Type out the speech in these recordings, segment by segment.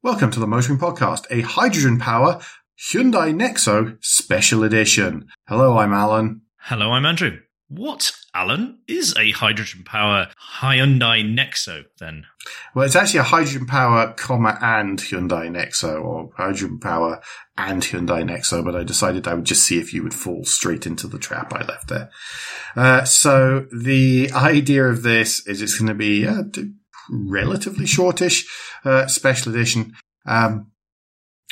Welcome to the Motoring Podcast, a hydrogen power Hyundai Nexo special edition. Hello, I'm Alan. Hello, I'm Andrew. What, Alan, is a hydrogen power Hyundai Nexo then? Well, it's actually a hydrogen power, comma, and Hyundai Nexo, or hydrogen power and Hyundai Nexo, but I decided I would just see if you would fall straight into the trap I left there. Uh, so the idea of this is it's going to be uh, relatively shortish uh, special edition. Um,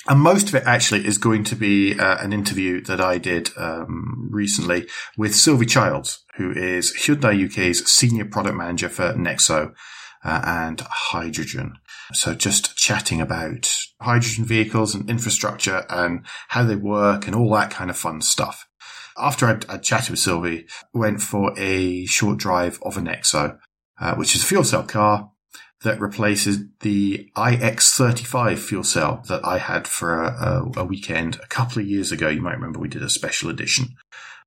and most of it actually is going to be uh, an interview that I did um, recently with Sylvie Childs, who is Hyundai UK's senior product manager for Nexo uh, and hydrogen. So just chatting about hydrogen vehicles and infrastructure and how they work and all that kind of fun stuff. After I'd, I'd chatted with Sylvie, went for a short drive of a Nexo, uh, which is a fuel cell car that replaces the iX35 fuel cell that I had for a, a, a, weekend a couple of years ago. You might remember we did a special edition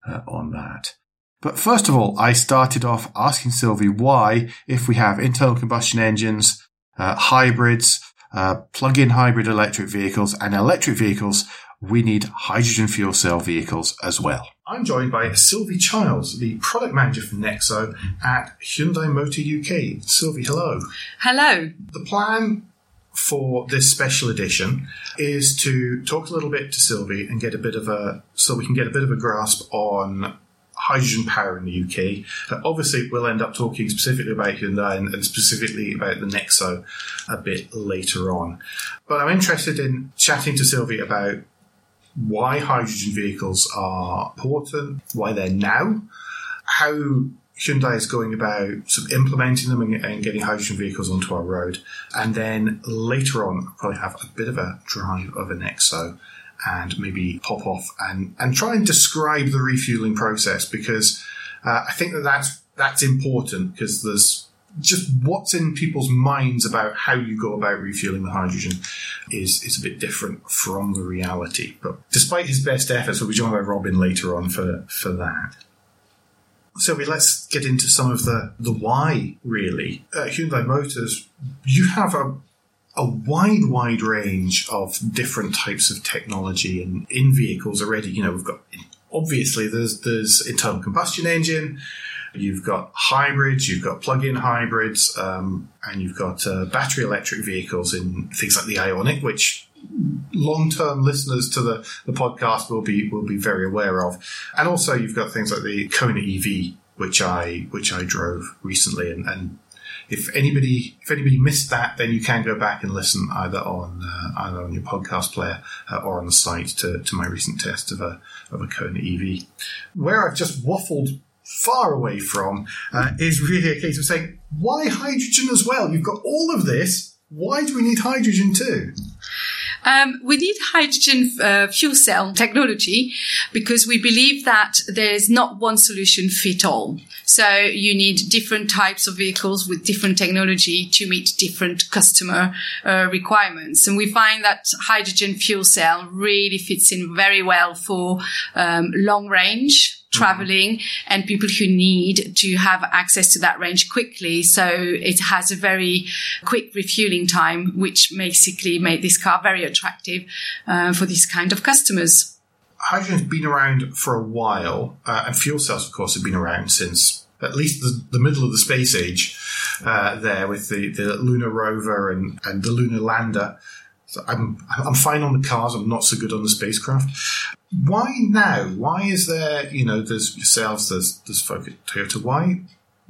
uh, on that. But first of all, I started off asking Sylvie why, if we have internal combustion engines, uh, hybrids, uh, plug-in hybrid electric vehicles and electric vehicles, we need hydrogen fuel cell vehicles as well. I'm joined by Sylvie Childs, the product manager for Nexo at Hyundai Motor UK. Sylvie, hello. Hello. The plan for this special edition is to talk a little bit to Sylvie and get a bit of a so we can get a bit of a grasp on hydrogen power in the UK. Uh, obviously, we'll end up talking specifically about Hyundai and, and, specifically about the Nexo a bit later on. But I'm interested in chatting to Sylvie about why hydrogen vehicles are important, why they're now, how Hyundai is going about sort of implementing them and, getting hydrogen vehicles onto our road. And then later on, probably have a bit of a drive of a Nexo and maybe pop off and, and try and describe the refueling process because uh, I think that that's, that's important because there's just what's in people's minds about how you go about refueling the hydrogen is is a bit different from the reality. But despite his best efforts, we'll be joined by Robin later on for for that. So let's get into some of the the why really. Uh, Hyundai Motors, you have a a wide, wide range of different types of technology in, in vehicles already. You know, we've got obviously there's there's internal combustion engine, You've got hybrids, you've got plug-in hybrids, um, and you've got uh, battery electric vehicles in things like the Ioniq, which long-term listeners to the, the podcast will be will be very aware of. And also, you've got things like the Kona EV, which I which I drove recently, and, and if anybody if anybody missed that, then you can go back and listen either on uh, either on your podcast player uh, or on the site to, to my recent test of a of a Kona EV, where I've just waffled far away from uh, is really a case of saying, why hydrogen as well? You've got all of this. Why do we need hydrogen too? Um, we need hydrogen uh, fuel cell technology because we believe that there's not one solution fit all. So you need different types of vehicles with different technology to meet different customer uh, requirements. And we find that hydrogen fuel cell really fits in very well for um, long range traveling and people who need to have access to that range quickly. So it has a very quick refueling time, which basically made this car very attractive uh, for these kind of customers. Hydrogen's been around for a while, uh, and fuel cells, of course, have been around since at least the, the middle of the space age. Uh, there with the, the lunar rover and, and the lunar lander. So I'm I'm fine on the cars. I'm not so good on the spacecraft. Why now? Why is there? You know, there's yourselves. There's there's folk at Toyota. Why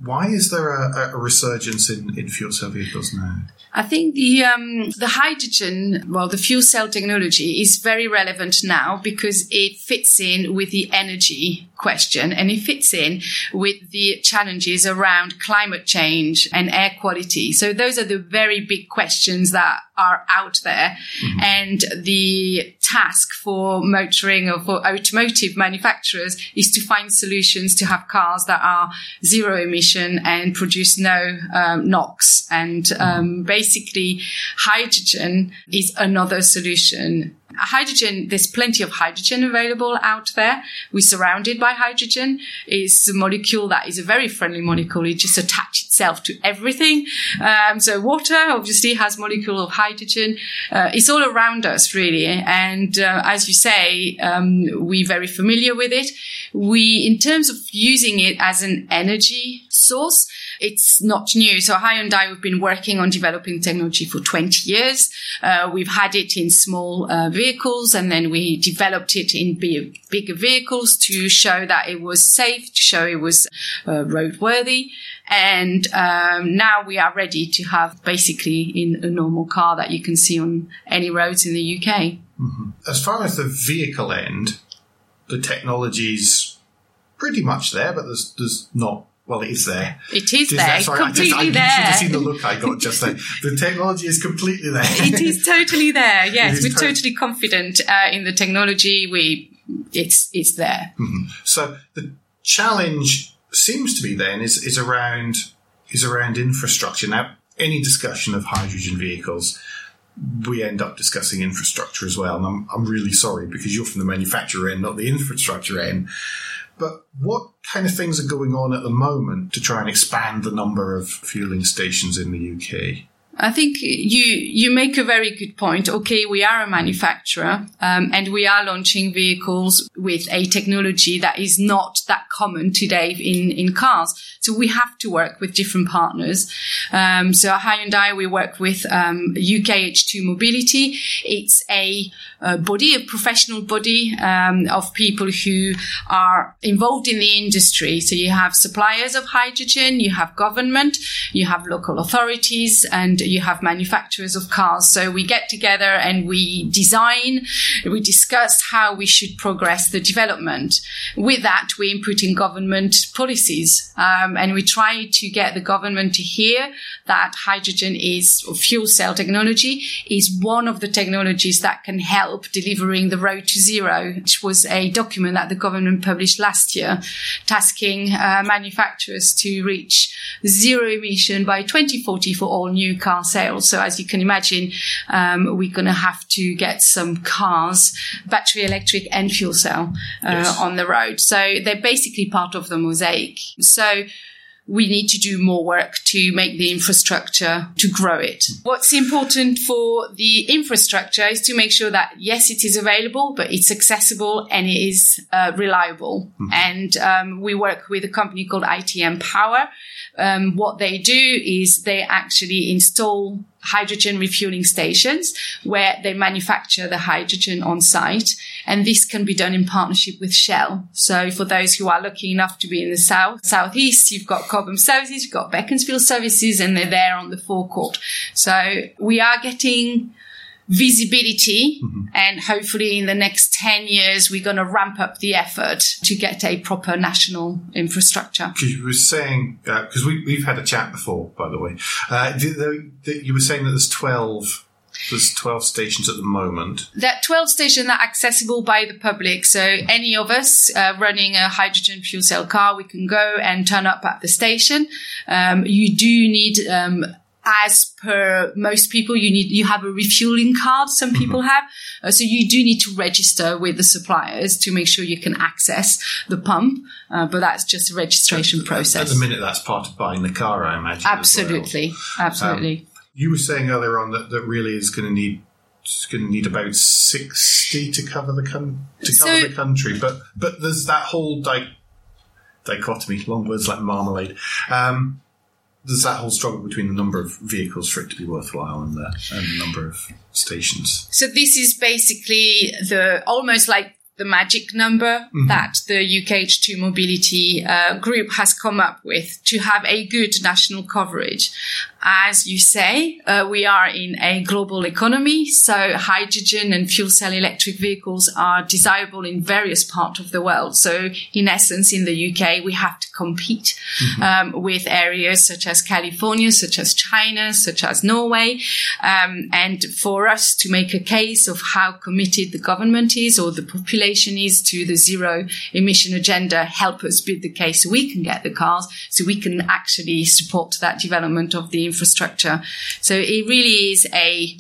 why is there a, a resurgence in, in fuel cell vehicles now? I think the um, the hydrogen, well, the fuel cell technology is very relevant now because it fits in with the energy question and it fits in with the challenges around climate change and air quality. So those are the very big questions that are out there, mm-hmm. and the task for motoring or for automotive manufacturers is to find solutions to have cars that are zero emission and produce no um, NOx. And um, basically hydrogen is another solution hydrogen, there's plenty of hydrogen available out there. We're surrounded by hydrogen. It's a molecule that is a very friendly molecule. It just attaches itself to everything. Um, so water obviously has molecule of hydrogen. Uh, it's all around us really. And uh, as you say, um, we're very familiar with it. We, in terms of using it as an energy source, it's not new. So Hyundai, we've been working on developing technology for 20 years. Uh, we've had it in small uh, vehicles and then we developed it in big, bigger vehicles to show that it was safe, to show it was uh, roadworthy. And um, now we are ready to have basically in a normal car that you can see on any roads in the UK. Mm-hmm. As far as the vehicle end, the technology's pretty much there, but there's there's not well, it is there. It is there, sorry, completely I just, I, there. You should have seen the look I got just then. The technology is completely there. it is totally there. Yes, we're totally confident uh, in the technology. We, it's it's there. Mm-hmm. So the challenge seems to be then is is around is around infrastructure. Now, any discussion of hydrogen vehicles we end up discussing infrastructure as well. And I'm, I'm really sorry because you're from the manufacturer end, not the infrastructure end. But what kind of things are going on at the moment to try and expand the number of fueling stations in the UK? I think you you make a very good point. Okay, we are a manufacturer, um, and we are launching vehicles with a technology that is not that common today in in cars. So we have to work with different partners. Um, so at Hyundai, we work with um, UK H2 Mobility. It's a, a body, a professional body um, of people who are involved in the industry. So you have suppliers of hydrogen, you have government, you have local authorities, and you have manufacturers of cars. So we get together and we design, we discuss how we should progress the development. With that, we input in government policies, um, and we try to get the government to hear that hydrogen is, or fuel cell technology is one of the technologies that can help delivering the road to zero, which was a document that the government published last year, tasking uh, manufacturers to reach zero emission by 2040 for all new car sales. So as you can imagine, um, we're going to have to get some cars, battery electric and fuel cell uh, yes. on the road. So they're basically part of the mosaic. So we need to do more work to make the infrastructure to grow it. What's important for the infrastructure is to make sure that yes, it is available, but it's accessible and it is uh, reliable. Mm-hmm. And um, we work with a company called ITM Power, um, what they do is they actually install hydrogen refueling stations where they manufacture the hydrogen on site. And this can be done in partnership with Shell. So for those who are lucky enough to be in the south, southeast, you've got Cobham Services, you've got Beaconsfield Services, and they're there on the forecourt. So we are getting visibility. Mm-hmm. And hopefully in the next 10 years, we're going to ramp up the effort to get a proper national infrastructure. Because you were saying, because uh, we, we've had a chat before, by the way, uh, the, the, you were saying that there's 12 there's 12 stations at the moment. That 12 stations are accessible by the public. So any of us uh, running a hydrogen fuel cell car, we can go and turn up at the station. Um, you do need um, as per most people, you need, you have a refueling card. Some mm-hmm. people have. Uh, so you do need to register with the suppliers to make sure you can access the pump. Uh, but that's just a registration at, process. At the minute, that's part of buying the car, I imagine. Absolutely. Well. Absolutely. Um, you were saying earlier on that, that really is going to need it's going to need about 60 to cover the con- to cover so, the country but but there's that whole di- dichotomy long words like marmalade um, there's that whole struggle between the number of vehicles for it to be worthwhile and the, and the number of stations. So this is basically the almost like the magic number mm-hmm. that the UKH2 mobility uh, group has come up with to have a good national coverage. As you say, uh, we are in a global economy, so hydrogen and fuel cell electric vehicles are desirable in various parts of the world. So, in essence, in the UK, we have to compete mm-hmm. um, with areas such as California, such as China, such as Norway. Um, and for us to make a case of how committed the government is or the population is to the zero emission agenda, help us build the case so we can get the cars, so we can actually support that development of the infrastructure. So it really is a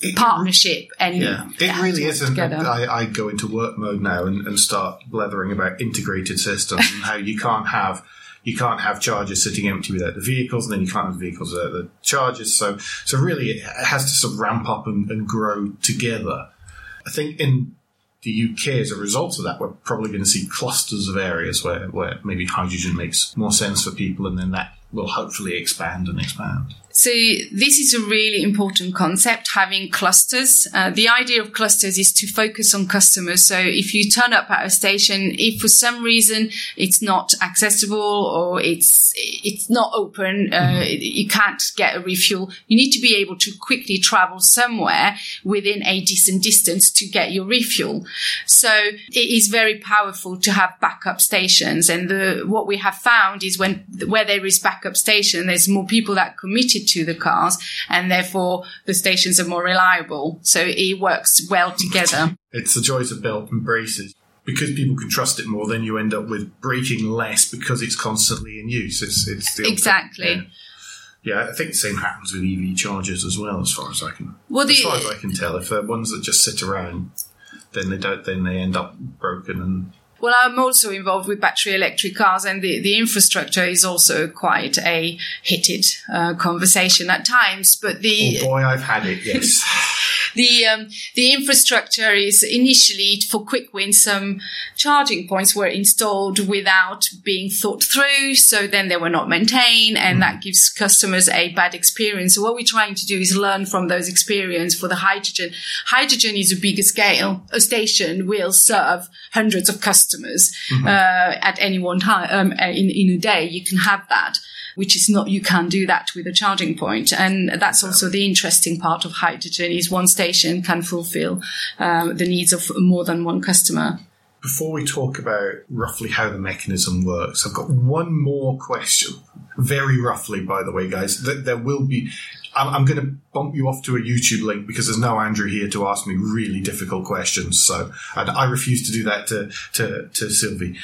it, partnership and yeah, it really is. I, I, go into work mode now and, and start blethering about integrated systems and how you can't have you can't have chargers sitting empty without the vehicles, and then you can't have vehicles without the chargers. So, so really, it has to sort of ramp up and, and grow together. I think in the UK, as a result of that, we're probably going to see clusters of areas where, where maybe hydrogen makes more sense for people, and then that will hopefully expand and expand. So this is a really important concept, having clusters. Uh, the idea of clusters is to focus on customers. So if you turn up at a station, if for some reason it's not accessible or it's it's not open, uh, mm-hmm. you can't get a refuel, you need to be able to quickly travel somewhere within a decent distance to get your refuel. So it is very powerful to have backup stations. And the, what we have found is when where there is backup station, there's more people that committed to the cars and therefore the stations are more reliable. So it works well together. It's the joys of belt and braces. Because people can trust it more, then you end up with braking less because it's constantly in use. It's, it's exactly. Yeah. yeah. I think the same happens with EV chargers as well, as far as I can, well, the, as far as I can tell. If they're ones that just sit around, then they don't. Then they end up broken and well, I'm also involved with battery electric cars, and the, the infrastructure is also quite a heated uh, conversation at times. But the oh boy, I've had it. Yes. the um, the infrastructure is initially for quick win. Some charging points were installed without being thought through, so then they were not maintained, and mm. that gives customers a bad experience. So what we're trying to do is learn from those experiences for the hydrogen. Hydrogen is a bigger scale. A station will serve hundreds of customers mm-hmm. uh, at any one time um, in in a day. You can have that which is not, you can do that with a charging point. And that's also the interesting part of hydrogen is one station can fulfill um, the needs of more than one customer. Before we talk about roughly how the mechanism works, I've got one more question. Very roughly, by the way, guys. There will be I'm, going to bump you off to a YouTube link because there's no Andrew here to ask me really difficult questions. So and I refuse to do that to, to, to Sylvie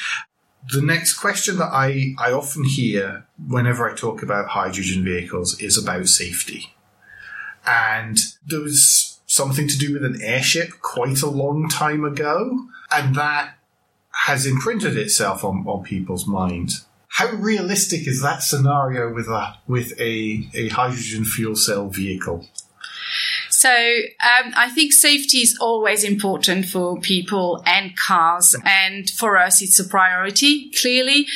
the next question that I, I often hear whenever I talk about hydrogen vehicles is about safety. And there was something to do with an airship quite a long time ago, and that has imprinted itself on, on people's minds. How realistic is that scenario with a with a, a hydrogen fuel cell vehicle? So um, I think safety is always important for people and cars, and for us, it's a priority clearly.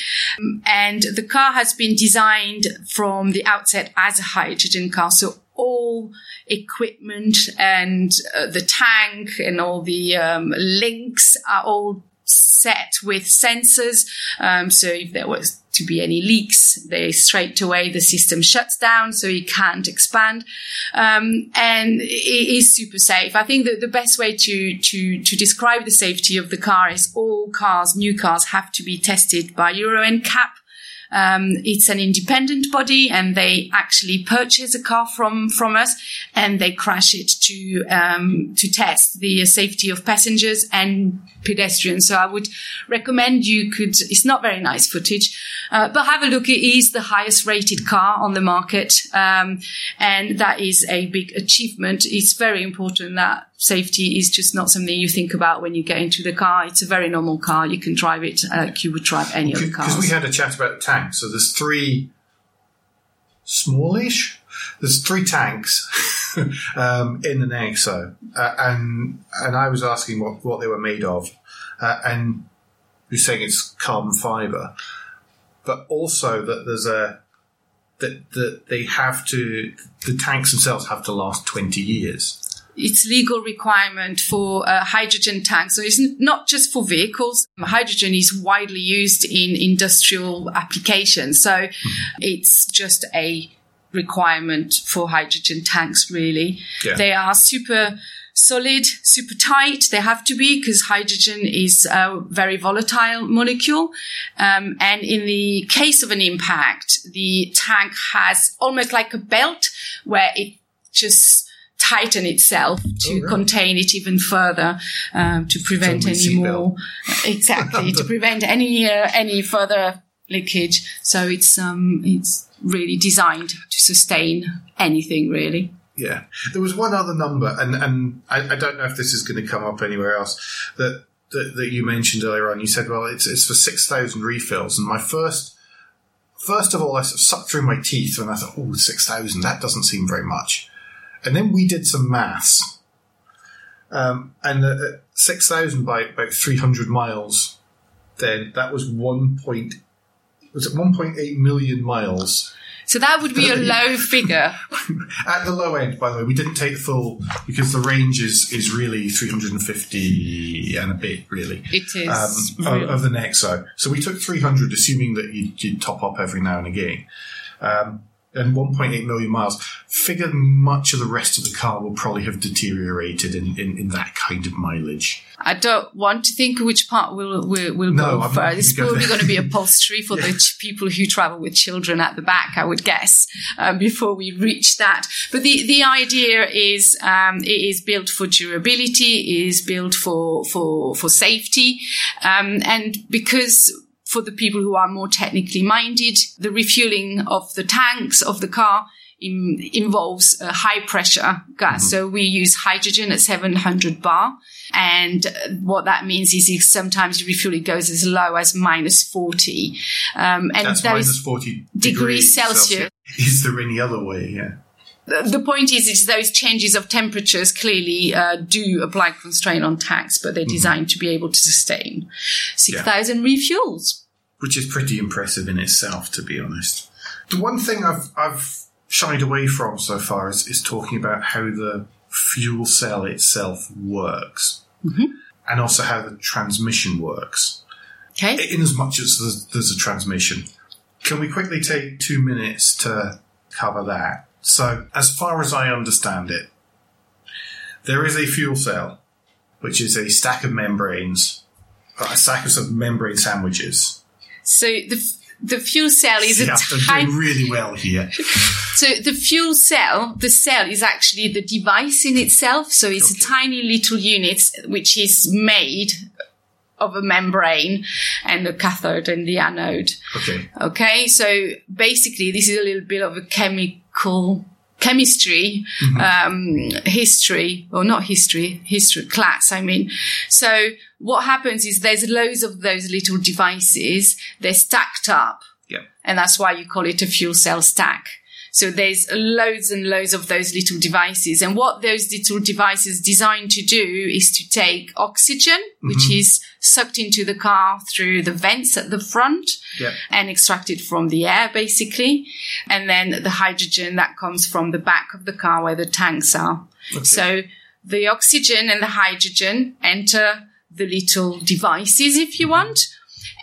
And the car has been designed from the outset as a hydrogen car, so all equipment and uh, the tank and all the um, links are all set with sensors. Um, so if there was to be any leaks, they straight away the system shuts down, so it can't expand, um, and it is super safe. I think that the best way to to to describe the safety of the car is all cars, new cars, have to be tested by Euro NCAP um, it's an independent body and they actually purchase a car from, from us and they crash it to, um, to test the safety of passengers and pedestrians. So I would recommend you could, it's not very nice footage, uh, but have a look. It is the highest rated car on the market. Um, and that is a big achievement. It's very important that safety is just not something you think about when you get into the car. It's a very normal car. You can drive it like you would drive any other car. Because we had a chat about tanks. So there's three smallish. There's three tanks um, in the Nexo, uh, and and I was asking what, what they were made of, uh, and you're saying it's carbon fiber, but also that there's a that that they have to the tanks themselves have to last 20 years it's legal requirement for uh, hydrogen tanks. So it's not just for vehicles. Hydrogen is widely used in industrial applications. So mm-hmm. it's just a requirement for hydrogen tanks, really. Yeah. They are super solid, super tight. They have to be because hydrogen is a very volatile molecule. Um, and in the case of an impact, the tank has almost like a belt where it just tighten itself to oh, right. contain it even further um, to prevent any more. Exactly to prevent any uh, any further leakage. So it's um it's really designed to sustain anything really. Yeah. There was one other number and and I, I don't know if this is going to come up anywhere else that, that that you mentioned earlier on. You said well it's it's for 6000 refills. And my first first of all, I sort of sucked through my teeth and I thought, oh, 6,000, that doesn't seem very much. And then we did some maths. Um, and uh, 6,000 by about 300 miles, then that was 1. Point, was it 1.8 million miles? So that would be a low figure. At the low end, by the way, we didn't take the full because the range is, is really 350 and a bit, really. It is. Um, of, of the Nexo. So we took 300, assuming that you'd, you'd top up every now and again. Um, and 1.8 million miles. Figure much of the rest of the car will probably have deteriorated in, in, in that kind of mileage. I don't want to think which part will will, will No, go first. It's go probably going to be upholstery for the ch- people who travel with children at the back, I would guess, um, before we reach that. But the, the idea is um, it is built for durability, it is built for for for safety, um, and because for the people who are more technically minded, the refueling of the tanks of the car in, involves a high pressure gas. So we use hydrogen at 700 bar. And uh, what that means is if sometimes refueling goes as low as minus 40. Um, and That's minus is 40 degrees Celsius. Is there any other way? Yeah. the the point is, is those changes of temperatures clearly uh, do apply constraint on tanks, but they're designed to be able to sustain 6,000 refuels. Which is pretty impressive in itself, to be honest. The one thing I've, I've shied away from so far is, is talking about how the fuel cell itself works. Mm-hmm. And also how the transmission works. Okay. in as much as there's, there's a transmission. Can we quickly take two minutes to cover that? So, as far as I understand it, there is a fuel cell, which is a stack of membranes, a stack of, sort of membrane sandwiches. So the the fuel cell is Yeah, a doing really well here. So the fuel cell, the cell is actually the device in itself. So it's a tiny little unit which is made of a membrane and a cathode and the anode. Okay. Okay, so basically, this is a little bit of a chemical chemistry um, history, or not history, history class. I mean, so what happens is there's loads of those little devices. They're stacked up, Yeah. and that's why you call it a fuel cell stack. So there's loads and loads of those little devices. And what those little devices designed to do is to take oxygen, which mm-hmm. is sucked into the car through the vents at the front Yeah. and extracted from the air, basically. And then the hydrogen that comes from the back of the car where the tanks are. So the oxygen and the hydrogen enter the little devices, if you want.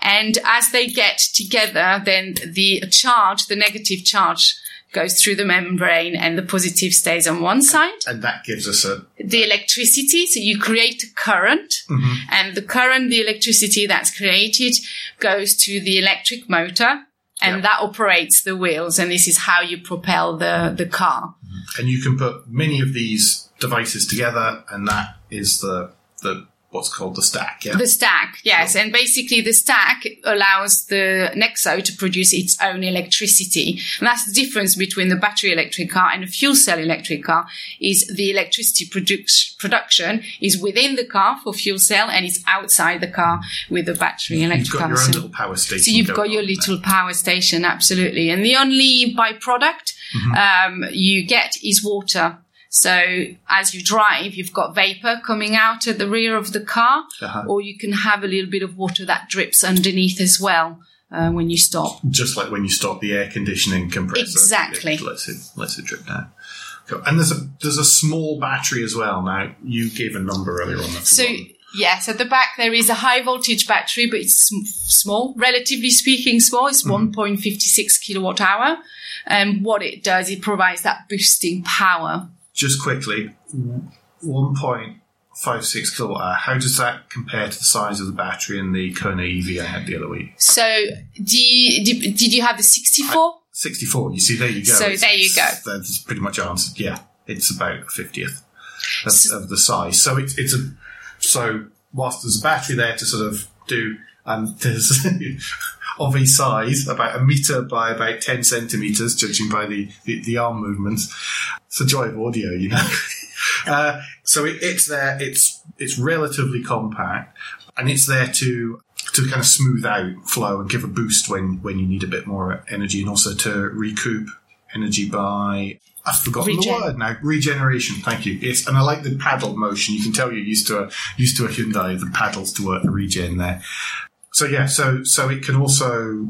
And as they get together, then the charge, the negative charge, goes through the membrane and the positive stays on one side And that gives us a. the electricity. So you create a current mm-hmm. and the current, the electricity that's created goes to the electric motor and Yeah. that operates the wheels. And this is how you propel the, the car. And you can put many of these devices together, and that is the, the what's called the stack. Yeah. The stack, yes. And basically the stack allows the Nexo to produce its own electricity. And that's the difference between the battery electric car and a fuel cell electric car is the electricity produc- production is within the car for fuel cell and it's outside the car with the battery electric You've got car. your own So- little power station. So you've got your on there. little power station, absolutely. And the only byproduct um, you get is water. So as you drive, you've got vapor coming out at the rear of the car, Uh-huh. or you can have a little bit of water that drips underneath as well uh, when you stop. just like when you stop the air conditioning compressor. Exactly. It lets it lets it drip down. Cool. And there's a there's a small battery as well. Now you gave a number earlier on. So yes, at the back there is a high voltage battery, but it's sm- small, relatively speaking, small. It's 1.56 kilowatt hour. And what it does, it provides that boosting power. Just quickly, one point five six kilowatt hour. How does that compare to the size of the battery in the Kona EV I had the other week? So, you, did, did you have the 64? Sixty four. You see, there you go. So It's- there you go. That's pretty much answered. Yeah, it's about a fiftieth of, So- of the size. So it's it's a so whilst there's a battery there to sort of do, um, and there's of a size about a meter by about ten centimeters, judging by the the, the arm movements. It's a joy of audio, you know. uh, so it, it's there. It's it's relatively compact, and it's there to to kind of smooth out flow and give a boost when when you need a bit more energy, and also to recoup energy by I've forgotten Regen. the word now. Regeneration. Thank you. Yes, and I like the paddle motion. You can tell you're used to a used to a Hyundai. The paddles to work the regen there. So yeah, so so it can also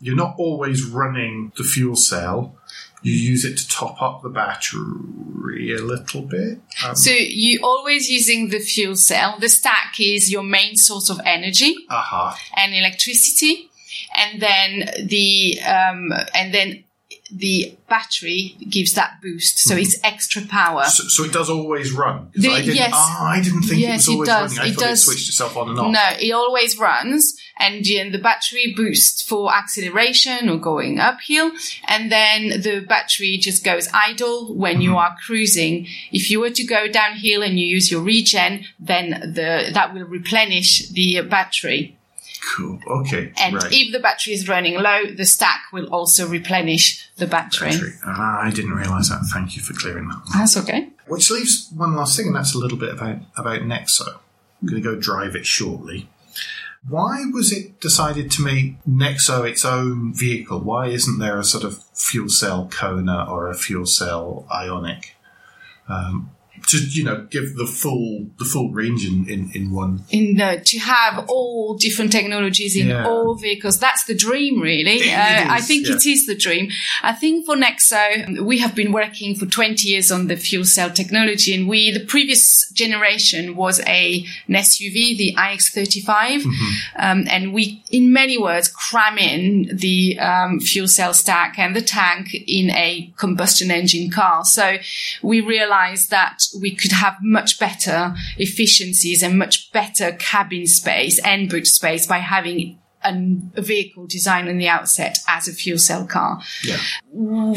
you're not always running the fuel cell. You use it to top up the battery a little bit. Um, So you're always using the fuel cell. The stack is your main source of energy aha. and electricity, and then the um, and then the battery gives that boost. So it's extra power. So, so it does always run. The- I didn't, yes. ah, I didn't think Yes, it it was always does. running. I It thought does. it switched itself on and off. No, it always runs, and then the battery boosts for acceleration or going uphill, and then the battery just goes idle when you are cruising. If you were to go downhill and you use your regen, then the that will replenish the battery. Cool. Okay. And right. if the battery is running low, the stack will also replenish the battery. Battery. Ah, I didn't realise that. Thank you for clearing that. one. That's okay. Which leaves one last thing, and that's a little bit about about Nexo. I'm going to go drive it shortly. Why was it decided to make Nexo its own vehicle? Why isn't there a sort of fuel cell Kona or a fuel cell Ioniq? Um, to you know, give the full the full range in in, in one. in the, to have all different technologies in Yeah. all vehicles. That's the dream, really. Uh, I think yeah. it is the dream. I think for Nexo, we have been working for 20 years on the fuel cell technology, and we the previous generation was a an SUV, the iX35, um, and we, in many words, cram in the um, fuel cell stack and the tank in a combustion engine car. So we realized that we could have much better efficiencies and much better cabin space and boot space by having a vehicle designed on the outset as a fuel cell car. Yeah.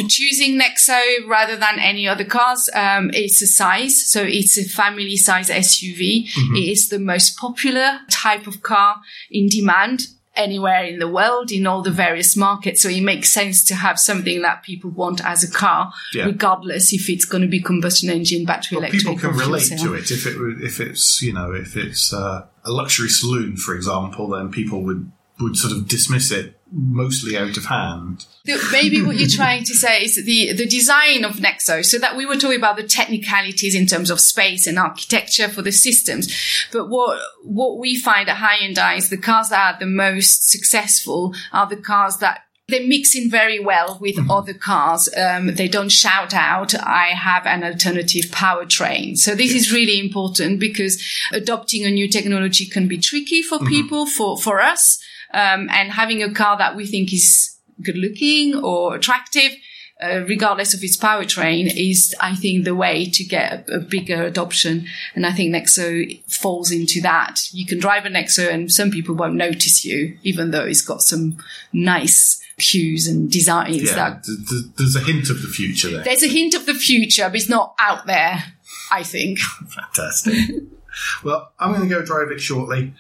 Choosing Nexo rather than any other cars, um, it's a size. So it's a family size SUV. It is the most popular type of car in demand anywhere in the world in all the various markets. So it makes sense to have something that people want as a car, Yeah. regardless if it's going to be combustion engine, battery Well, electric, people can relate to it if it if it's you know if it's uh, a luxury saloon, for example, then people would would sort of dismiss it mostly out of hand. Maybe what you're trying to say is the, the design of Nexo, so that we were talking about the technicalities in terms of space and architecture for the systems. But what, what we find at Hyundai is the cars that are the most successful are the cars that they mix in very well with other cars. Um, they don't shout out, I have an alternative powertrain. So this is really important because adopting a new technology can be tricky for people, for, for us. Um, and having a car that we think is good looking or attractive, uh, regardless of its powertrain, is, I think, the way to get a, a bigger adoption. And I think Nexo falls into that. You can drive a Nexo and some people won't notice you, even though it's got some nice hues and designs Yeah, that th- th- there's a hint of the future there. there's a hint of the future, but it's not out there, I think. Fantastic. well, I'm going to go drive it shortly.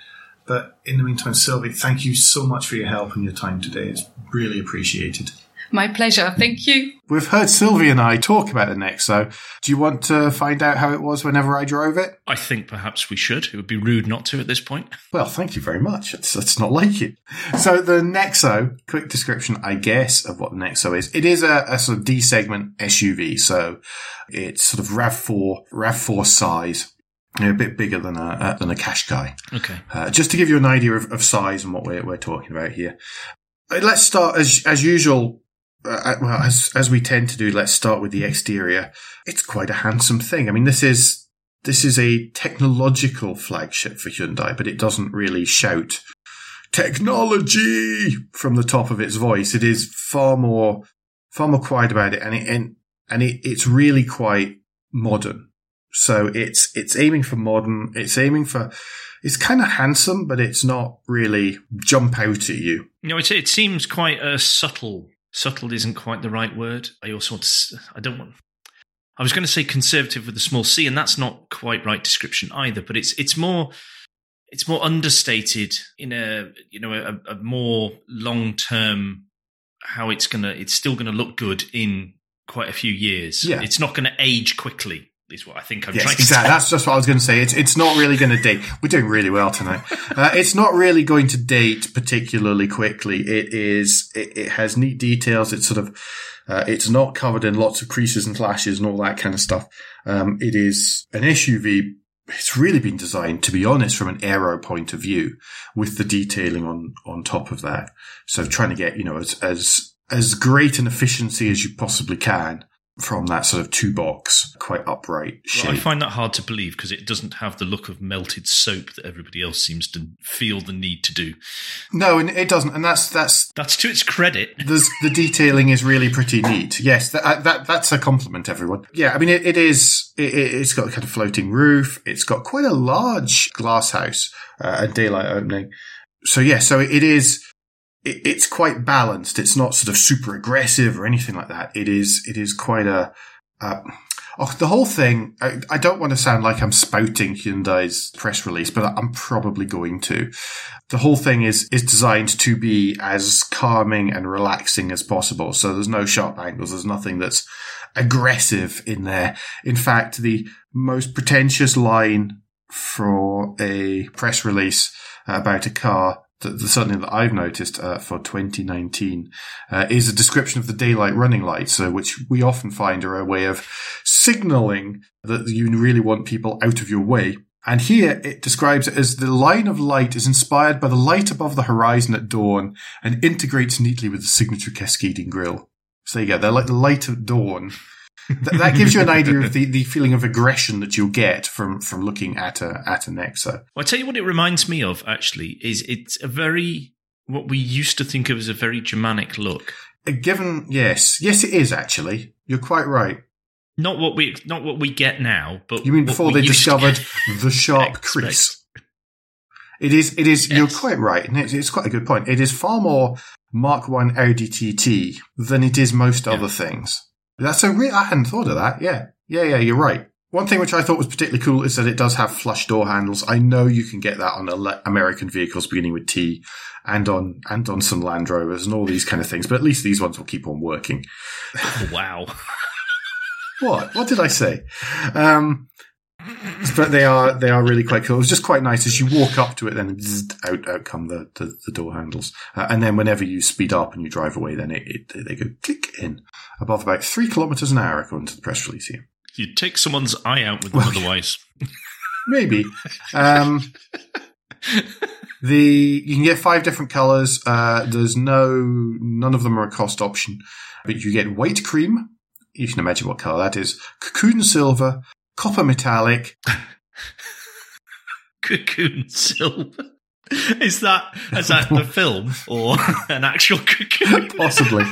But in the meantime, Sylvie, thank you so much for your help and your time today. It's really appreciated. My pleasure. Thank you. We've heard Sylvie and I talk about the Nexo. Do you want to find out how it was whenever I drove it? I think perhaps we should. It would be rude not to at this point. Well, thank you very much. It's, it's not like it. So the Nexo, quick description, I guess, of what the Nexo is. It is a, a sort of D segment SUV. So it's sort of RAV4, RAV4 size. You know, a bit bigger than a, uh, than a Qashqai. Okay. Uh, just to give you an idea of, of size and what we're, we're talking about here. Uh, Let's start as, as usual. Uh, well, as, as we tend to do, let's start with the exterior. It's quite a handsome thing. I mean, this is, this is a technological flagship for Hyundai, but it doesn't really shout technology from the top of its voice. It is far more, far more quiet about it. And it, and, and it, it's really quite modern. So it's, it's aiming for modern. It's aiming for, it's kind of handsome, but it's not really jump out at you. No, it, it seems quite uh, subtle. Subtle isn't quite the right word. I also want to, I don't want. I was going to say conservative with a small c, and that's not quite right description either. But it's it's more it's more understated in a you know a, a more long term how it's gonna it's still gonna look good in quite a few years. Yeah. it's not going to age quickly. Is what I think I'm Yes, trying to exactly. say. That's just what I was going to say. It's it's not really going to date. We're doing really well tonight. Uh, it's not really going to date particularly quickly. It is. It, it has neat details. It's sort of. Uh, it's not covered in lots of creases and flashes and all that kind of stuff. Um, it is an SUV. It's really been designed, to be honest, from an aero point of view, with the detailing on on top of that. So trying to get you know as as as great an efficiency as you possibly can from that sort of two box, quite upright shape. Well, I find that hard to believe because it doesn't have the look of melted soap that everybody else seems to feel the need to do. No, and it doesn't, and that's that's That's to its credit. the the detailing is really pretty neat. Yes, that that that's a compliment, everyone. Yeah, I mean it, it is. It, it's got a kind of floating roof. It's got quite a large glass house uh, and daylight opening. So yeah, so it is. It, it's quite balanced. It's not sort of super aggressive or anything like that. It is. It is quite a. Uh, Oh, the whole thing, I, I don't want to sound like I'm spouting Hyundai's press release, but I'm probably going to. The whole thing is, is designed to be as calming and relaxing as possible. So there's no sharp angles. There's nothing that's aggressive in there. In fact, the most pretentious line for a press release about a car that, certainly that I've noticed uh, for 2019 uh, is a description of the daylight running lights, uh, which we often find are a way of signaling that you really want people out of your way. And here it describes it as the line of light is inspired by the light above the horizon at dawn and integrates neatly with the signature cascading grille. So there you go. They're like the light of dawn. Th- that gives you an idea of the, the feeling of aggression that you'll get from, from looking at a, at a Nexo. Well, I tell you what it reminds me of, actually, is it's a very, what we used to think of as a very Germanic look. Uh, Given, yes, yes, it is actually. You're quite right. Not what we, not what we get now, but You mean before they discovered the sharp crease? It is, it is, you're quite right. And it's, it's quite a good point. It is far more Mark 1 Audi TT than it is most Yeah. other things. That's a real, I hadn't thought of that. Yeah. Yeah, yeah, you're right. One thing which I thought was particularly cool is that it does have flush door handles. I know you can get that on American vehicles beginning with T and on, and on some Land Rovers and all these kind of things, but at least these ones will keep on working. Wow. What? What did I say? Um, but they are they are really quite cool. It was just quite nice as you walk up to it, then zzz, out out come the the, the door handles, uh, and then whenever you speed up and you drive away, then it, it they go click in above about three kilometers an hour, according to the press release here. You'd take someone's eye out with them Well, otherwise. Maybe. Um, the you can get five different colors. Uh, there's no none of them are a cost option, but you get white cream. You can imagine what color that is. Cocoon silver, copper metallic, Cocoon Silver. Is that is that the film or an actual cocoon? possibly.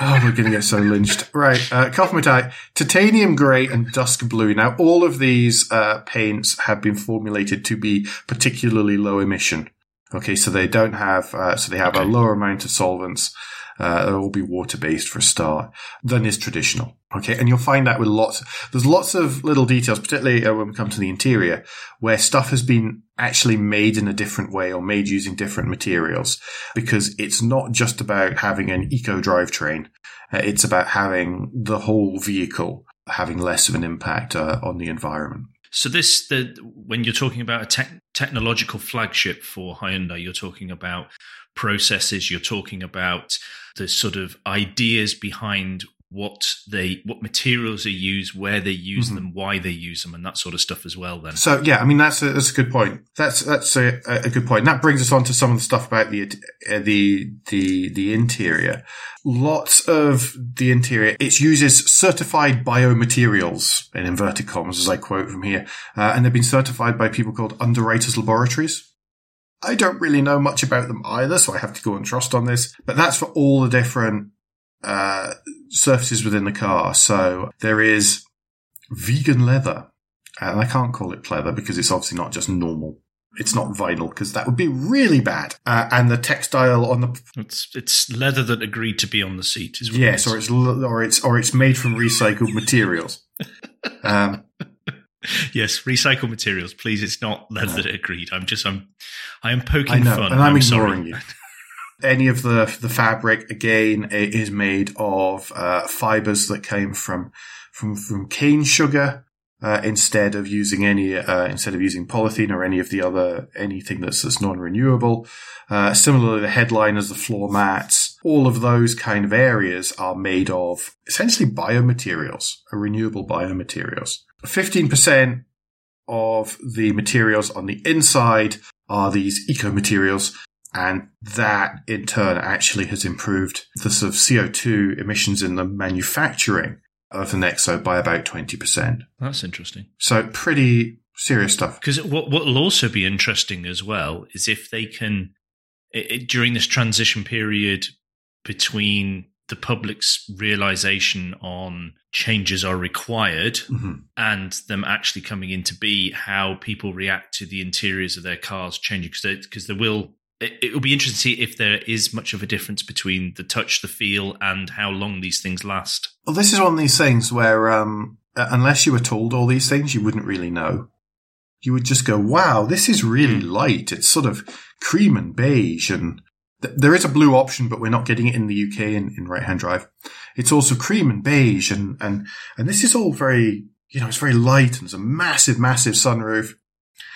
Oh, we're going to get so lynched. Right. Uh, metallic, titanium grey and dusk blue. Now, all of these uh, paints have been formulated to be particularly low emission. Okay, so they don't have, uh, so they have a lower amount of solvents. Uh, they'll all be water based for a start than is traditional. Okay, and you'll find that with lots. There's lots of little details, particularly uh, when we come to the interior, where stuff has been actually made in a different way or made using different materials, because it's not just about having an eco drivetrain. Uh, it's about having the whole vehicle having less of an impact uh, on the environment. So this, the when you're talking about a tech technological flagship for Hyundai, you're talking about processes. You're talking about the sort of ideas behind what they what materials they use, where they use Mhm. them, why they use them, and that sort of stuff as well. Then, So yeah, I mean that's a, that's a good point. That's that's a, a good point. And that brings us on to some of the stuff about the uh, the the the interior. Lots of the interior it uses certified biomaterials in inverted commas, as I quote from here, uh, and they've been certified by people called Underwriters Laboratories. I don't really know much about them either, so I have to go and trust on this. But that's for all the different uh, surfaces within the car. So there is vegan leather. And I can't call it pleather because it's obviously not just normal. It's not vinyl because that would be really bad. Uh, and the textile on the it's it's leather that agreed to be on the seat. Is what yes, it or it's or it's or it's made from recycled materials. Um, yes, recycled materials. Please, it's not leather that agreed. I'm just I'm I am poking I know, fun. and I'm, sorry. ignoring you. Any of the the fabric again it is made of uh, fibers that came from from from cane sugar uh, instead of using any uh, instead of using polythene or any of the other anything that's, that's non-renewable. Uh, similarly, the headliners, the floor mats, all of those kind of areas are made of essentially biomaterials, renewable biomaterials. Fifteen percent of the materials on the inside are these eco materials. And that in turn actually has improved the sort of CO2 emissions in the manufacturing of the Nexo by about 20%. That's interesting. So pretty serious stuff. Because what what will also be interesting as well is if they can it, during this transition period between the public's realization on changes are required Mm-hmm. and them actually coming into be how people react to the interiors of their cars changing because because there will it, it will be interesting to see if there is much of a difference between the touch the feel and how long these things last Well, this is one of these things where, um, uh, unless you were told all these things, you wouldn't really know. You would just go, wow, this is really light. It's sort of cream and beige and th- there is a blue option, but we're not getting it in the UK in, in right hand drive. It's also cream and beige and, and, and this is all very, you know, it's very light and there's a massive, massive sunroof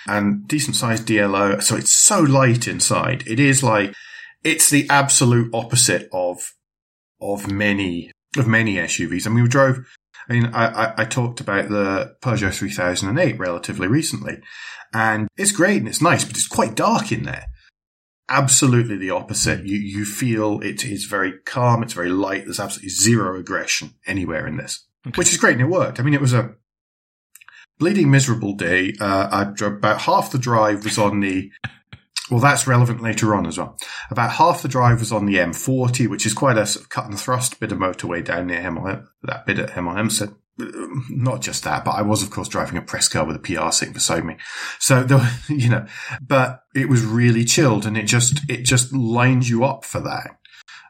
and decent sized DLO. So it's so light inside. It is like, it's the absolute opposite of, of many, of many SUVs. I mean, we drove, I mean, I, I, I talked about the Peugeot 3008 relatively recently and it's great and it's nice, but it's quite dark in there. Absolutely the opposite. You, you feel it is very calm. It's very light. There's absolutely zero aggression anywhere in this, Okay. which is great. And it worked. I mean, it was a bleeding miserable day. Uh, I about half the drive was on the, well, that's relevant later on as well. About half the drive was on the M40, which is quite a sort of cut and thrust bit of motorway down near Hemel, that bit at Hemel Hempstead. Um, Not just that, but I was, of course, driving a press car with a PR sitting beside me. So, there, you know, but it was really chilled and it just, it just lines you up for that.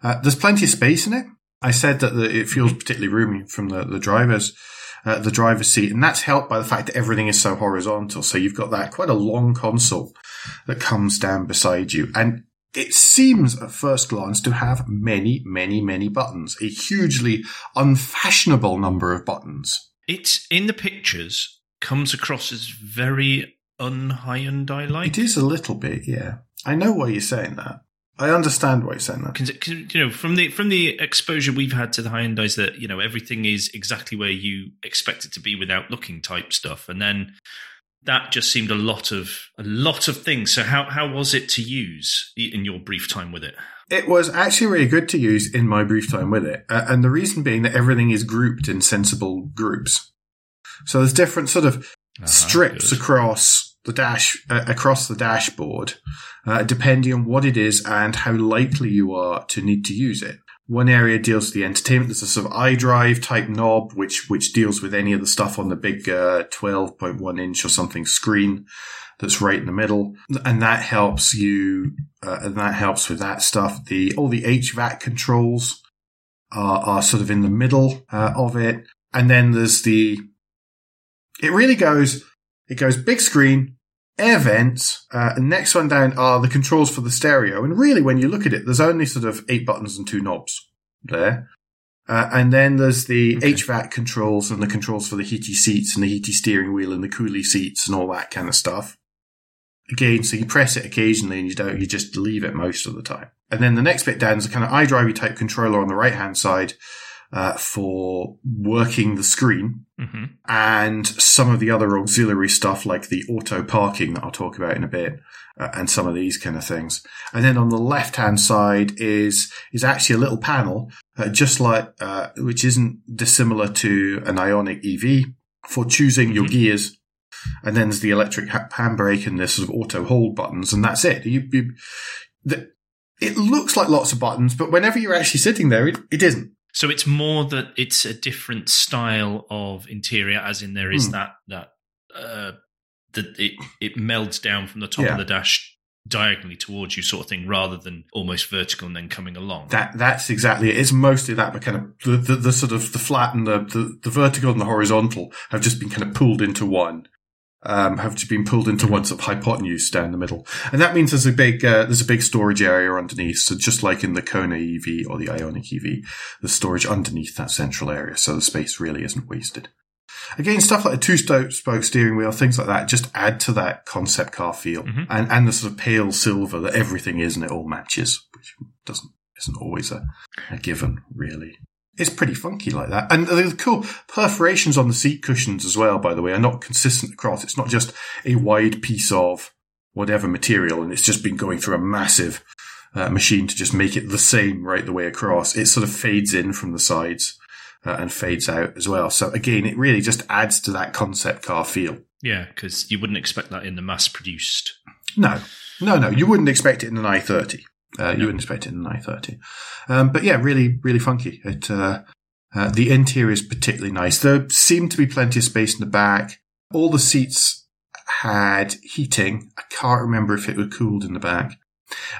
Uh, there's plenty of space in it. I said that the, it feels particularly roomy from the, the drivers, uh, the driver's seat. And that's helped by the fact that everything is so horizontal. So you've got that quite a long console that comes down beside you. And it seems at first glance to have many, many, many buttons, a hugely unfashionable number of buttons. it's in the pictures comes across as very un Hyundai like It is a little bit, yeah. I know why you're saying that. I understand why you're saying that. Cause, 'cause, you know, from the from the exposure we've had to the Hyundai's, that you know everything is exactly where you expect it to be without looking type stuff, and then that just seemed a lot of a lot of things. So how how was it to use in your brief time with it? It was actually really good to use in my brief time with it. Uh, and the reason being that everything is grouped in sensible groups. So there's different sort of strips good. across the dash, uh, across the dashboard, uh, depending on what it is and how likely you are to need to use it. One area deals with the entertainment. There's a sort of iDrive type knob, which, which deals with any of the stuff on the big, uh, 12.1 inch or something screen that's right in the middle. And that helps you, uh, and that helps with that stuff. The, all the HVAC controls are, are sort of in the middle, uh, of it. And then there's the, it really goes, it goes big screen, air vents, uh, and next one down are the controls for the stereo. And really, when you look at it, there's only sort of eight buttons and two knobs there. Uh, and then there's the Okay. HVAC controls and the controls for the heaty seats and the heaty steering wheel and the coolie seats and all that kind of stuff. Again, so you press it occasionally and you don't, you just leave it most of the time. And then the next bit down is a kind of iDrive type controller on the right hand side, uh, for working the screen hmm and some of the other auxiliary stuff like the auto parking that I'll talk about in a bit uh, and some of these kind of things. And then on the left hand side is, is actually a little panel, uh, just like, uh, which isn't dissimilar to an Ioniq EV for choosing your Mhm. gears. And then there's the electric handbrake and the sort of auto hold buttons and that's it. You, you, the, it looks like lots of buttons, but whenever you're actually sitting there, it, it isn't. So it's more that it's a different style of interior, as in there is Hmm. that that uh, that it it melds down from the top Yeah. of the dash diagonally towards you, sort of thing, rather than almost vertical and then coming along. That that's exactly it. It's mostly that, but kind of the, the, the sort of the flat and the, the the vertical and the horizontal have just been kind of pulled into one. Um, have to been pulled into one sort of hypotenuse down the middle, and that means there's a big uh, there's a big storage area underneath. So just like in the Kona EV or the Ioniq EV, the storage underneath that central area, so the space really isn't wasted. Again, stuff like a two-spoke steering wheel, things like that, just add to that concept car feel, and and the sort of pale silver that everything is, and it all matches, which doesn't isn't always a, a given, really. It's pretty funky like that. And the cool perforations on the seat cushions as well, by the way, are not consistent across. It's not just a wide piece of whatever material and it's just been going through a massive uh, machine to just make it the same right the way across. It sort of fades in from the sides uh, and fades out as well. So again, it really just adds to that concept car feel. Yeah, because you wouldn't expect that in the mass produced. No, no, no. You wouldn't expect it in an i30. Uh, You wouldn't expect it in an i30. Um, but yeah, really, really funky. It, uh, uh, the interior is particularly nice. There seemed to be plenty of space in the back. All the seats had heating. I can't remember if it was cooled in the back.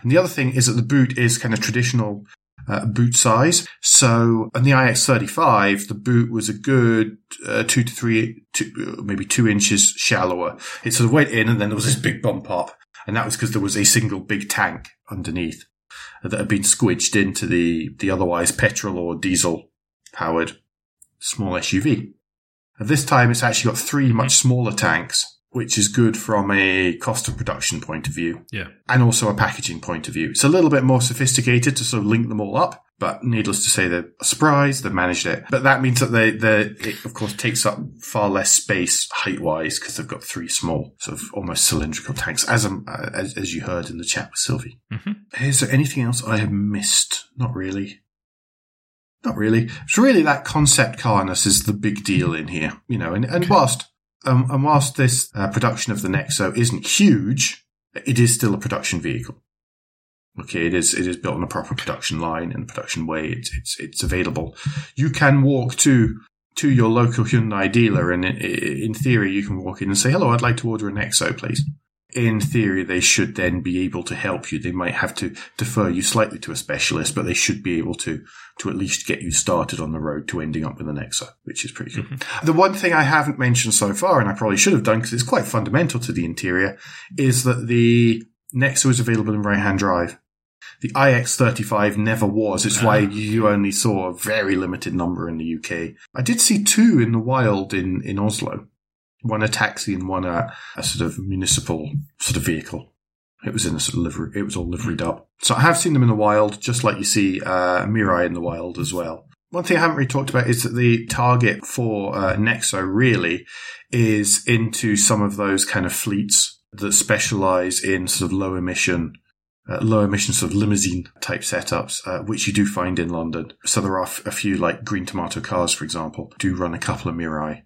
And the other thing is that the boot is kind of traditional uh, boot size. So on the iX35, the boot was a good uh, two to three, two, maybe two inches shallower. It sort of went in and then there was this big bump up. And that was because there was a single big tank underneath that had been squidged into the, the otherwise petrol or diesel powered small SUV. At this time, it's actually got three much smaller tanks, which is good from a cost of production point of view Yeah. and also a packaging point of view. It's a little bit more sophisticated to sort of link them all up, but needless to say, they're a surprise. They've managed it, but that means that they, they, it of course takes up far less space height wise because they've got three small, sort of almost cylindrical tanks, as um, uh, as, as you heard in the chat with Sylvie. Mhm. Is there anything else I have missed? Not really. Not really. It's really that concept carness is the big deal in here, you know, and, and whilst, um, and whilst this uh, production of the Nexo isn't huge, it is still a production vehicle. Okay, it is, it is built on a proper production line and production way. It's, it's, it's available. You can walk to, to your local Hyundai dealer and in, in theory you can walk in and say, hello, I'd like to order a Nexo, please in theory, they should then be able to help you. They might have to defer you slightly to a specialist, but they should be able to, to at least get you started on the road to ending up with a Nexo, which is pretty cool. Mm-hmm. The one thing I haven't mentioned so far, and I probably should have done because it's quite fundamental to the interior, is that the Nexo is available in right-hand drive. The iX35 never was. It's why you only saw a very limited number in the UK. I did see two in the wild in, in Oslo one a taxi and one a, a sort of municipal sort of vehicle. It was in a sort of livery. It was all liveried up. So I have seen them in the wild, just like you see uh, Mirai in the wild as well. One thing I haven't really talked about is that the target for uh, Nexo really is into some of those kind of fleets that specialize in sort of low emission uh, low emission sort of limousine type setups, uh, which you do find in London. So there are f- a few like Green Tomato Cars, for example, do run a couple of Mirai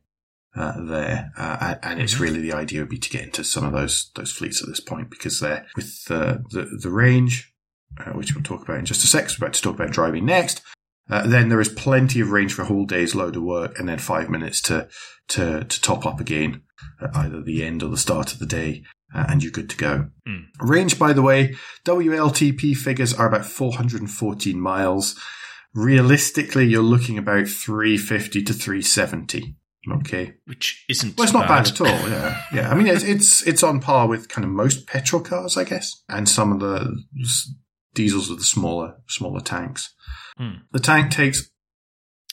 uh, there, uh, and, it's really the idea would be to get into some of those those fleets at this point because they're with the the, the range, uh, which we'll talk about in just a sec. We're about to talk about driving next. Uh, then there is plenty of range for a whole day's load of work, and then five minutes to to to top up again at either the end or the start of the day, uh, and you're good to go. Mm. Range, by the way, WLTP figures are about 414 miles. Realistically, you're looking about 350 to 370. Okay. Which isn't Well, it's not bad, at all. Yeah, yeah. I mean, it's it's it's on par with kind of most petrol cars, I guess, and some of the diesels with the smaller smaller tanks. Hmm. The tank takes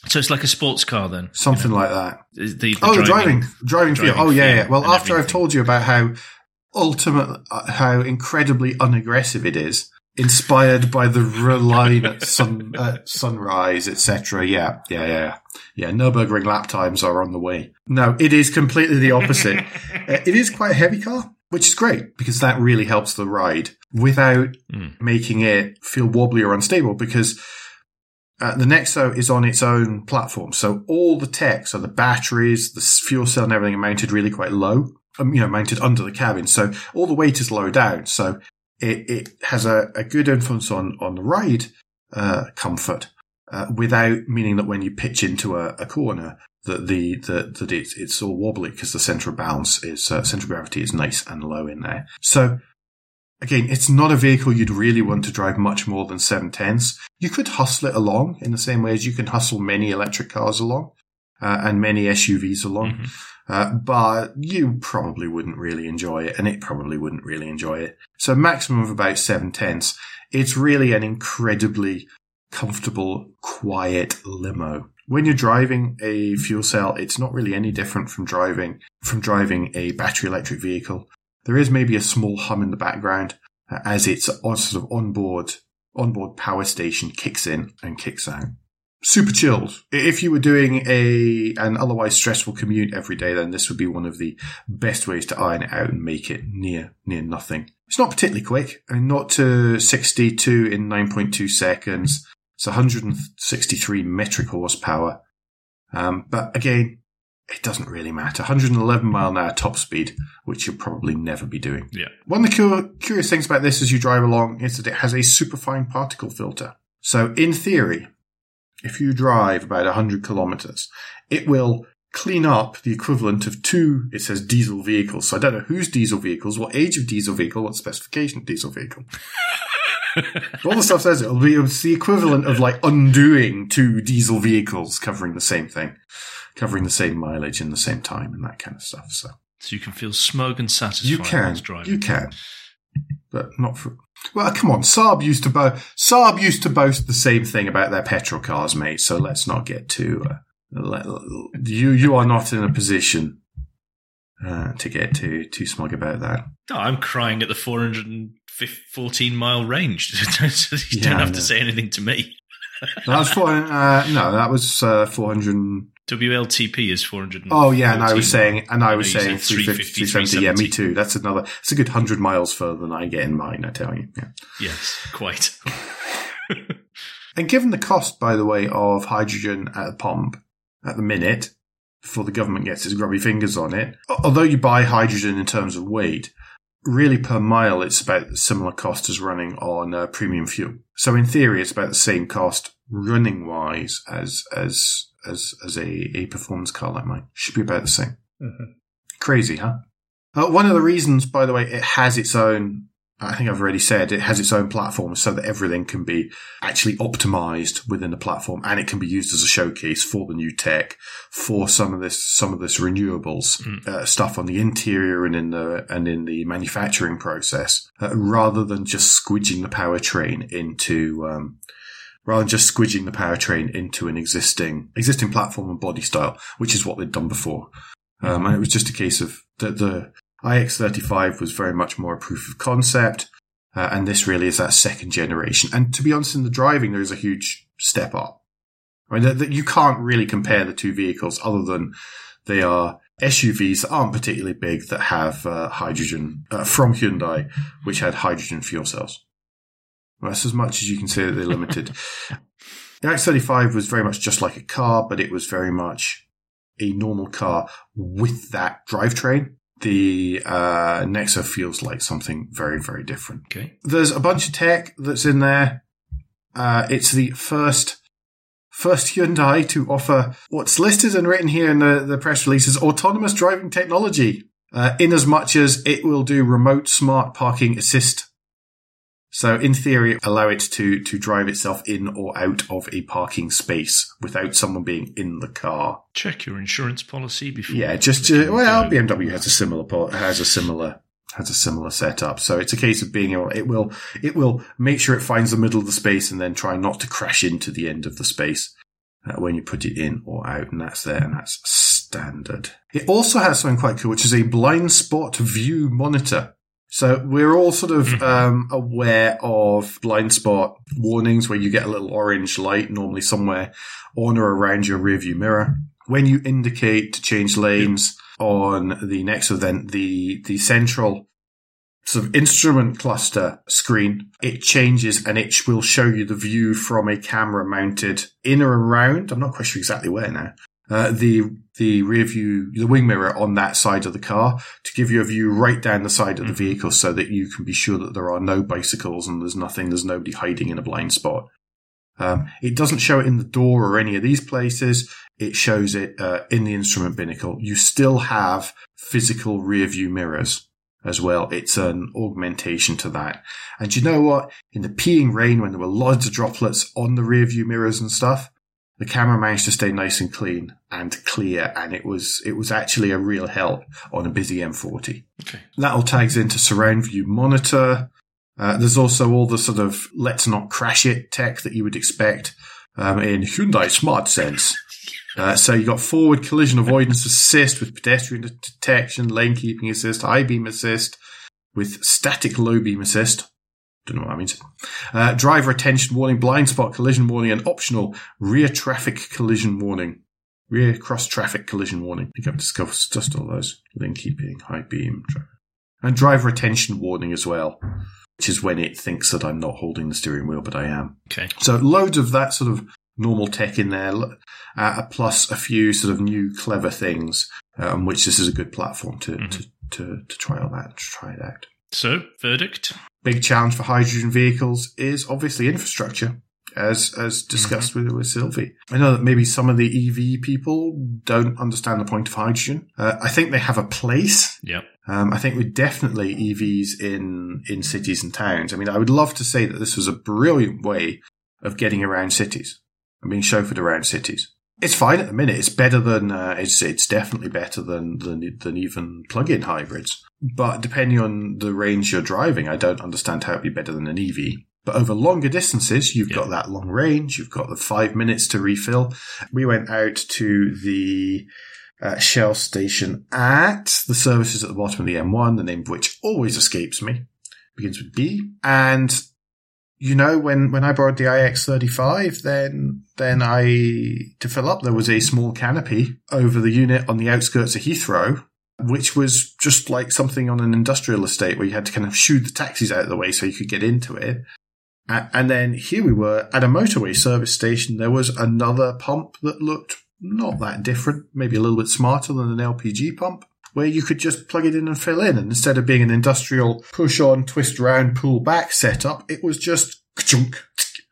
So it's like a sports car then. something like that. The, the oh, the driving driving feel. driving Oh, yeah, yeah. Well, after I've told you about how ultimate, uh, how incredibly unaggressive it is, inspired by the line at sun at sunrise, etc. Yeah, yeah, yeah, yeah. Nurburgring lap times are on the way. No, it is completely the opposite. Uh, it is quite a heavy car, which is great because that really helps the ride without Mm. making it feel wobbly or unstable because uh, the Nexo is on its own platform. So all the tech, so the batteries, the fuel cell and everything are mounted really quite low, um, you know, mounted under the cabin. So all the weight is low down. So it, it has a, a good influence on, on the ride, uh, comfort, uh, without meaning that when you pitch into a, a corner, that the, that, that it's, it's all wobbly because the center of balance is, uh, center of gravity is nice and low in there. So again, it's not a vehicle you'd really want to drive much more than seven tenths. You could hustle it along in the same way as you can hustle many electric cars along, uh, and many SUVs along. Mhm. Uh, but you probably wouldn't really enjoy it, and it probably wouldn't really enjoy it. So maximum of about seven tenths. It's really an incredibly comfortable, quiet limo. When you're driving a fuel cell, it's not really any different from driving from driving a battery electric vehicle. There is maybe a small hum in the background uh, as its sort of onboard onboard power station kicks in and kicks out. Super chilled. If you were doing a an otherwise stressful commute every day, then this would be one of the best ways to iron it out and make it near near nothing. It's not particularly quick. Mean, not to 62 in 9.2 seconds. It's 163 metric horsepower. Um, but again, it doesn't really matter. 111 mile an hour top speed, which you'll probably never be doing. Yeah. One of the curious things about this as you drive along is that it has a superfine particle filter. So in theory, if you drive about 100 kilometers, it will clean up the equivalent of two, it says diesel vehicles. So I don't know whose diesel vehicles, what age of diesel vehicle, what specification of diesel vehicle. All the stuff says it'll be it's the equivalent of like undoing two diesel vehicles covering the same thing, covering the same mileage in the same time and that kind of stuff. So So you can feel smug and satisfied you can, driving. you can, but not for. Well, come on. Saab used to boast. Saab used to boast the same thing about their petrol cars, mate. So let's not get too. Uh, let, you you are not in a position uh, to get too too smug about that. No, I'm crying at the 414 mile range. so you Yeah, don't have to say anything to me. That was four. Uh, no, that was uh, four hundred. WLTP is 400. Oh yeah, and I was saying, and I was saying said 350, 350, 370. Yeah, me too. That's another. It's a good hundred miles further than I get in mine. I tell you. Yeah. Yes, quite. And given the cost, by the way, of hydrogen at the pump at the minute, before the government gets its grubby fingers on it, although you buy hydrogen in terms of weight, really per mile it's about the similar cost as running on uh, premium fuel. So in theory, it's about the same cost running wise as as as as a, a performance car like mine. Should be about the same. Crazy, huh? Uh, one of the reasons, by the way, it has its own. I think I've already said it has its own platform so that everything can be actually optimized within the platform and it can be used as a showcase for the new tech for some of this some of this renewables uh, stuff on the interior and in the and in the manufacturing process uh, rather than just squidging the powertrain into um, rather than just squidging the powertrain into an existing existing platform and body style which is what they'd done before. Um, and it was just a case of the, the iX35 was very much more a proof of concept uh, and this really is that second generation. And to be honest, in the driving, there is a huge step up. I mean, that that you can't really compare the two vehicles other than they are SUVs that aren't particularly big that have uh, hydrogen uh, from Hyundai, which had hydrogen fuel cells. Well, that's as much as you can say that they're limited. the X35 was very much just like a car, but it was very much a normal car with that drivetrain. The uh, Nexo feels like something very, very different Okay. there's a bunch of tech that's in there. Uh, it's the first first Hyundai to offer what's listed and written here in the, the press release is autonomous driving technology, uh, in as much as it will do remote smart parking assist. So in theory, allow it to, to drive itself in or out of a parking space without someone being in the car. Check your insurance policy before. Yeah, just to, well, BMW has a similar has a similar has a similar setup. So it's a case of being able it will it will make sure it finds the middle of the space and then try not to crash into the end of the space uh, when you put it in or out, and that's there, and that's standard. It also has something quite cool, which is a blind spot view monitor. So we're all sort of um, aware of blind spot warnings where you get a little orange light, normally somewhere on or around your rearview mirror. When you indicate to change lanes on the next event, the the central sort of instrument cluster screen, it changes and it will show you the view from a camera mounted in or around. I'm not quite sure exactly where now. Uh, the the rear view, the wing mirror on that side of the car to give you a view right down the side of the vehicle so that you can be sure that there are no bicycles and there's nothing, there's nobody hiding in a blind spot. Um, it doesn't show it in the door or any of these places. It shows it uh, in the instrument binnacle. You still have physical rear view mirrors as well. It's an augmentation to that. And you know what? In the peeing rain, when there were loads of droplets on the rear view mirrors and stuff, the camera managed to stay nice and clean and clear, and it was it was actually a real help on a busy M40. Okay. That all tags into surround view monitor. Uh, there's also all the sort of let's not crash it tech that you would expect um, in Hyundai Smart Sense. Uh, so you got forward collision avoidance assist with pedestrian detection, lane keeping assist, high beam assist with static low beam assist. Don't know what that means. Uh, driver attention warning, blind spot collision warning, and optional rear traffic collision warning. Rear cross traffic collision warning. I think I've discussed just all those. Lane keeping, high beam, and driver attention warning as well, which is when it thinks that I'm not holding the steering wheel, but I am. Okay. So loads of that sort of normal tech in there, uh, plus a few sort of new clever things on which this is a good platform to, mm-hmm. to, to, to try all that, to try it out. So, verdict? Big challenge for hydrogen vehicles is obviously infrastructure, as as discussed mm-hmm. with, with Sylvie. I know that maybe some of the EV people don't understand the point of hydrogen. Uh, I think they have a place. Yep. Um, I think we're definitely EVs in in cities and towns. I mean, I would love to say that this was a brilliant way of getting around cities and being chauffeured around cities. It's fine at the minute. It's better than uh, it's it's definitely better than than than even plug-in hybrids. But depending on the range you're driving, I don't understand how it'd be better than an EV. But over longer distances, you've yeah. got that long range. You've got the five minutes to refill. We went out to the uh, Shell station at the services at the bottom of the M1, the name of which always escapes me. Begins with B. And you know, when, when I borrowed the iX35, then, then I, to fill up, there was a small canopy over the unit on the outskirts of Heathrow, which was just like something on an industrial estate where you had to kind of shoo the taxis out of the way so you could get into it. And then here we were at a motorway service station. There was another pump that looked not that different, maybe a little bit smarter than an LPG pump, where you could just plug it in and fill in. And instead of being an industrial push on, twist round, pull back setup, it was just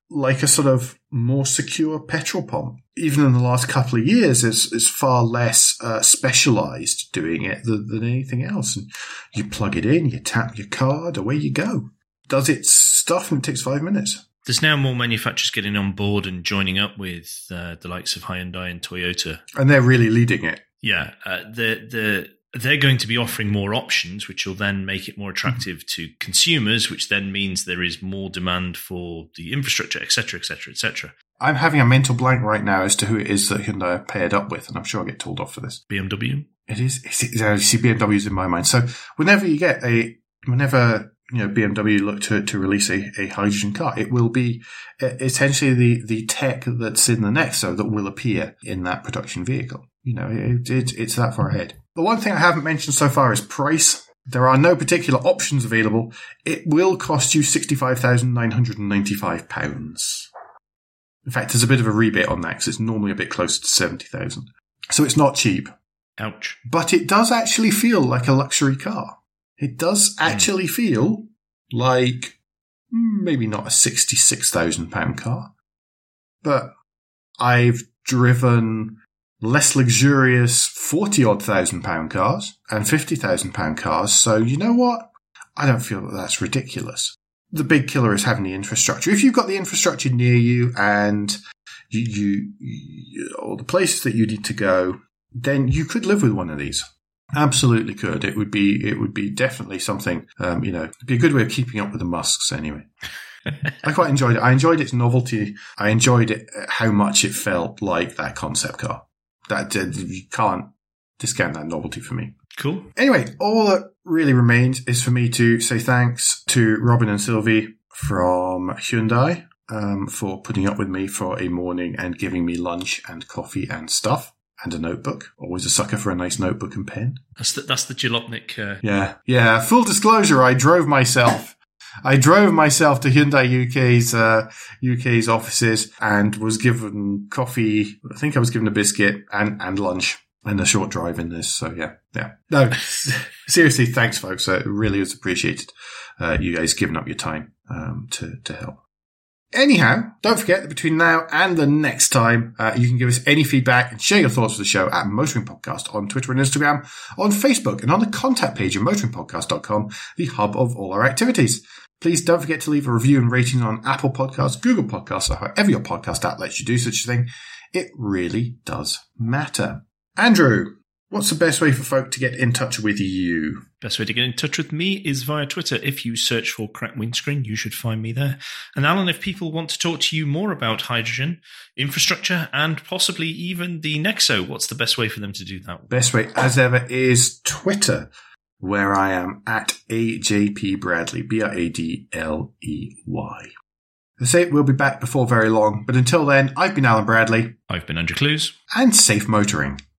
like a sort of more secure petrol pump. Even in the last couple of years, it's, it's far less uh, specialized doing it than, than anything else. And you plug it in, you tap your card, away you go. Does its stuff and it takes five minutes. There's now more manufacturers getting on board and joining up with uh, the likes of Hyundai and Toyota, and they're really leading it. Yeah, uh, the the they're going to be offering more options, which will then make it more attractive to consumers, which then means there is more demand for the infrastructure, etc., etc., etc. I'm having a mental blank right now as to who it is that Hyundai are paired up with, and I'm sure I'll get told off for this. BMW. It is. It's, it's, you see, BMW's in my mind. So whenever you get a, whenever you know BMW look to to release a, a hydrogen car, it will be essentially the the tech that's in the Nexo that will appear in that production vehicle. You know, it, it, it's that far ahead. The one thing I haven't mentioned so far is price. There are no particular options available. It will cost you £65,995. In fact, there's a bit of a rebate on that because it's normally a bit closer to 70000 So it's not cheap. Ouch. But it does actually feel like a luxury car. It does hmm. actually mm. feel like maybe not a £66,000 car, but I've driven less luxurious 40 odd thousand pound cars and 50,000 pound cars. So you know what? I don't feel that that's ridiculous. The big killer is having the infrastructure. If you've got the infrastructure near you and you, you, you all the places that you need to go, then you could live with one of these. Absolutely could. It would be, it would be definitely something, um, you know, it'd be a good way of keeping up with the Musks anyway. I quite enjoyed it. I enjoyed its novelty. I enjoyed it, how much it felt like that concept car that uh, you can't discount that novelty for me. Cool. Anyway, all that really remains is for me to say thanks to Robin and Sylvie from Hyundai um, for putting up with me for a morning and giving me lunch and coffee and stuff and a notebook. Always a sucker for a nice notebook and pen. That's the, that's the Jalopnik. Uh... Yeah, yeah. Full disclosure, I drove myself I drove myself to Hyundai UK's uh, UK's offices and was given coffee. I think I was given a biscuit and and lunch and a short drive in this. So yeah, yeah. No, seriously, thanks, folks. Uh, it really is appreciated. Uh, you guys giving up your time um, to to help. Anyhow, don't forget that between now and the next time, uh, you can give us any feedback and share your thoughts with the show at Motoring Podcast on Twitter and Instagram, on Facebook, and on the contact page of motoringpodcast.com, the hub of all our activities. Please don't forget to leave a review and rating on Apple Podcasts, Google Podcasts, or however your podcast app lets you do such a thing. It really does matter. Andrew, what's the best way for folk to get in touch with you? Best way to get in touch with me is via Twitter. If you search for Crack Windscreen, you should find me there. And Alan, if people want to talk to you more about hydrogen, infrastructure, and possibly even the Nexo, what's the best way for them to do that? Best way, as ever, is Twitter, where I am at AJP Bradley, B R A D L E Y. I say we'll be back before very long, but until then, I've been Alan Bradley, I've been Andrew Clues. and safe motoring.